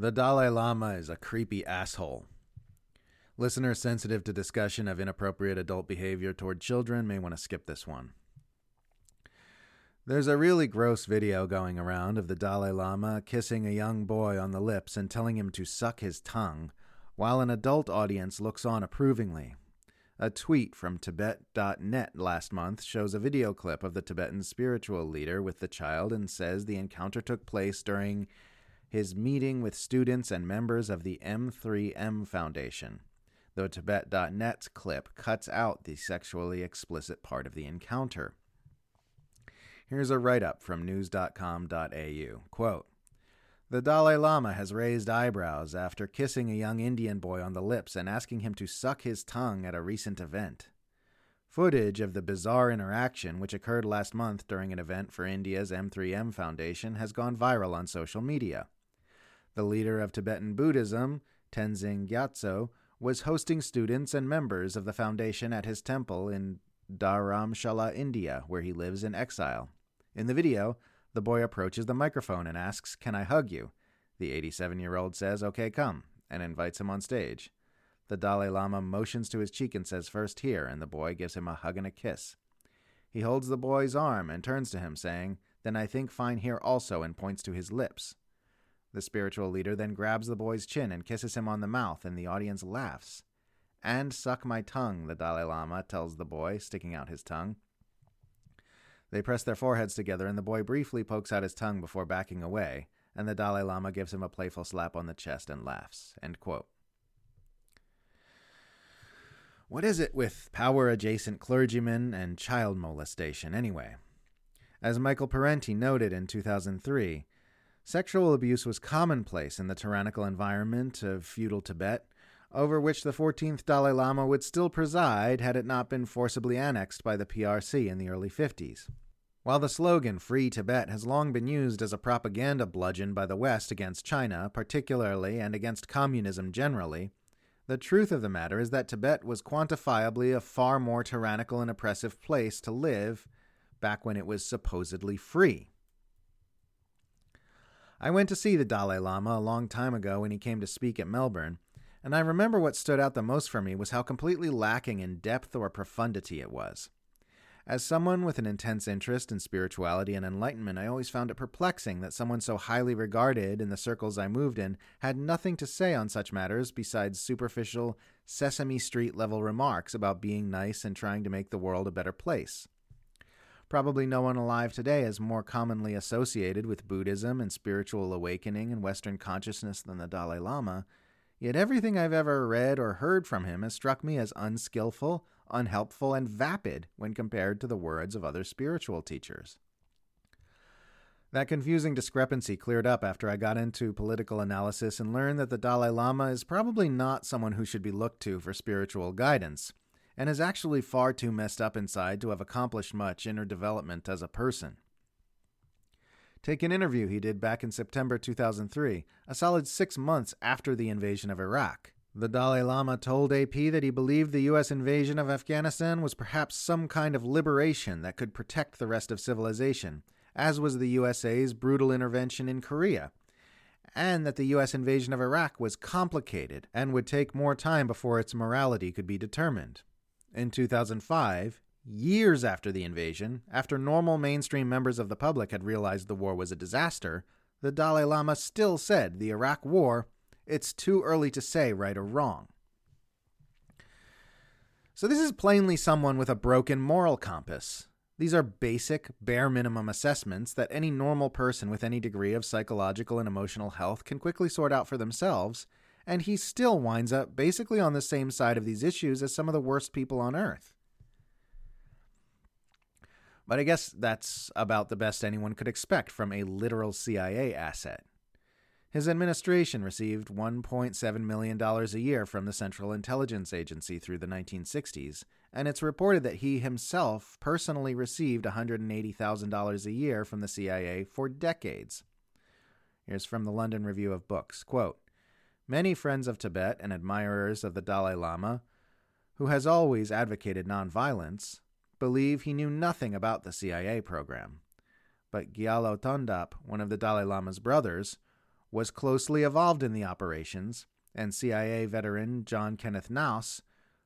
The Dalai Lama is a creepy asshole. Listeners sensitive to discussion of inappropriate adult behavior toward children may want to skip this one. There's a really gross video going around of the Dalai Lama kissing a young boy on the lips and telling him to suck his tongue, while an adult audience looks on approvingly. A tweet from Tibet.net last month shows a video clip of the Tibetan spiritual leader with the child and says the encounter took place during his meeting with students and members of the M3M Foundation, though Tibet.net's clip cuts out the sexually explicit part of the encounter. Here's a write up from news.com.au. Quote, the Dalai Lama has raised eyebrows after kissing a young Indian boy on the lips and asking him to suck his tongue at a recent event. Footage of the bizarre interaction, which occurred last month during an event for India's M3M Foundation, has gone viral on social media. The leader of Tibetan Buddhism, Tenzin Gyatso, was hosting students and members of the foundation at his temple in Dharamshala, India, where he lives in exile. In the video, the boy approaches the microphone and asks, Can I hug you? The 87 year old says, Okay, come, and invites him on stage. The Dalai Lama motions to his cheek and says, First here, and the boy gives him a hug and a kiss. He holds the boy's arm and turns to him, saying, Then I think fine here also, and points to his lips. The spiritual leader then grabs the boy's chin and kisses him on the mouth, and the audience laughs. And suck my tongue, the Dalai Lama tells the boy, sticking out his tongue. They press their foreheads together, and the boy briefly pokes out his tongue before backing away, and the Dalai Lama gives him a playful slap on the chest and laughs. What is it with power adjacent clergymen and child molestation, anyway? As Michael Parenti noted in 2003, Sexual abuse was commonplace in the tyrannical environment of feudal Tibet, over which the 14th Dalai Lama would still preside had it not been forcibly annexed by the PRC in the early 50s. While the slogan Free Tibet has long been used as a propaganda bludgeon by the West against China, particularly, and against communism generally, the truth of the matter is that Tibet was quantifiably a far more tyrannical and oppressive place to live back when it was supposedly free. I went to see the Dalai Lama a long time ago when he came to speak at Melbourne, and I remember what stood out the most for me was how completely lacking in depth or profundity it was. As someone with an intense interest in spirituality and enlightenment, I always found it perplexing that someone so highly regarded in the circles I moved in had nothing to say on such matters besides superficial Sesame Street level remarks about being nice and trying to make the world a better place. Probably no one alive today is more commonly associated with Buddhism and spiritual awakening and Western consciousness than the Dalai Lama, yet everything I've ever read or heard from him has struck me as unskillful, unhelpful, and vapid when compared to the words of other spiritual teachers. That confusing discrepancy cleared up after I got into political analysis and learned that the Dalai Lama is probably not someone who should be looked to for spiritual guidance and is actually far too messed up inside to have accomplished much inner development as a person. Take an interview he did back in September 2003, a solid six months after the invasion of Iraq. The Dalai Lama told AP that he believed the U.S. invasion of Afghanistan was perhaps some kind of liberation that could protect the rest of civilization, as was the USA's brutal intervention in Korea, and that the U.S. invasion of Iraq was complicated and would take more time before its morality could be determined. In 2005, years after the invasion, after normal mainstream members of the public had realized the war was a disaster, the Dalai Lama still said the Iraq War, it's too early to say right or wrong. So, this is plainly someone with a broken moral compass. These are basic, bare minimum assessments that any normal person with any degree of psychological and emotional health can quickly sort out for themselves and he still winds up basically on the same side of these issues as some of the worst people on earth. But I guess that's about the best anyone could expect from a literal CIA asset. His administration received $1.7 million a year from the Central Intelligence Agency through the 1960s, and it's reported that he himself personally received $180,000 a year from the CIA for decades. Here's from the London Review of Books quote, Many friends of Tibet and admirers of the Dalai Lama, who has always advocated nonviolence, believe he knew nothing about the CIA program. But Gyalo Thondup, one of the Dalai Lama's brothers, was closely involved in the operations, and CIA veteran John Kenneth Knaus,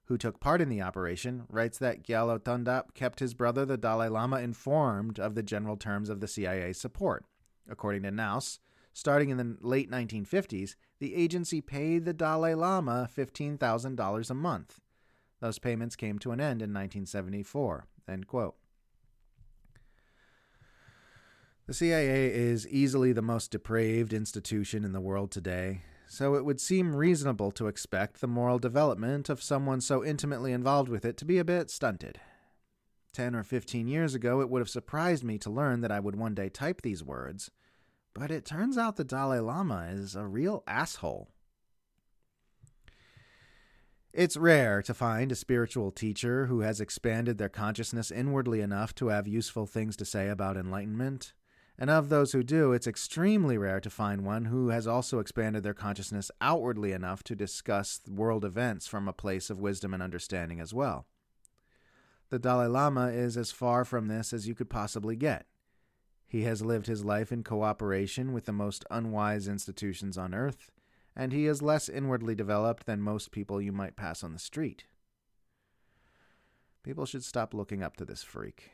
who took part in the operation, writes that Gyalo Thondup kept his brother, the Dalai Lama, informed of the general terms of the CIA's support. According to Knaus, starting in the late 1950s, the agency paid the Dalai Lama $15,000 a month. Those payments came to an end in 1974. End quote. The CIA is easily the most depraved institution in the world today, so it would seem reasonable to expect the moral development of someone so intimately involved with it to be a bit stunted. Ten or fifteen years ago, it would have surprised me to learn that I would one day type these words, but it turns out the Dalai Lama is a real asshole. It's rare to find a spiritual teacher who has expanded their consciousness inwardly enough to have useful things to say about enlightenment. And of those who do, it's extremely rare to find one who has also expanded their consciousness outwardly enough to discuss world events from a place of wisdom and understanding as well. The Dalai Lama is as far from this as you could possibly get. He has lived his life in cooperation with the most unwise institutions on earth, and he is less inwardly developed than most people you might pass on the street. People should stop looking up to this freak.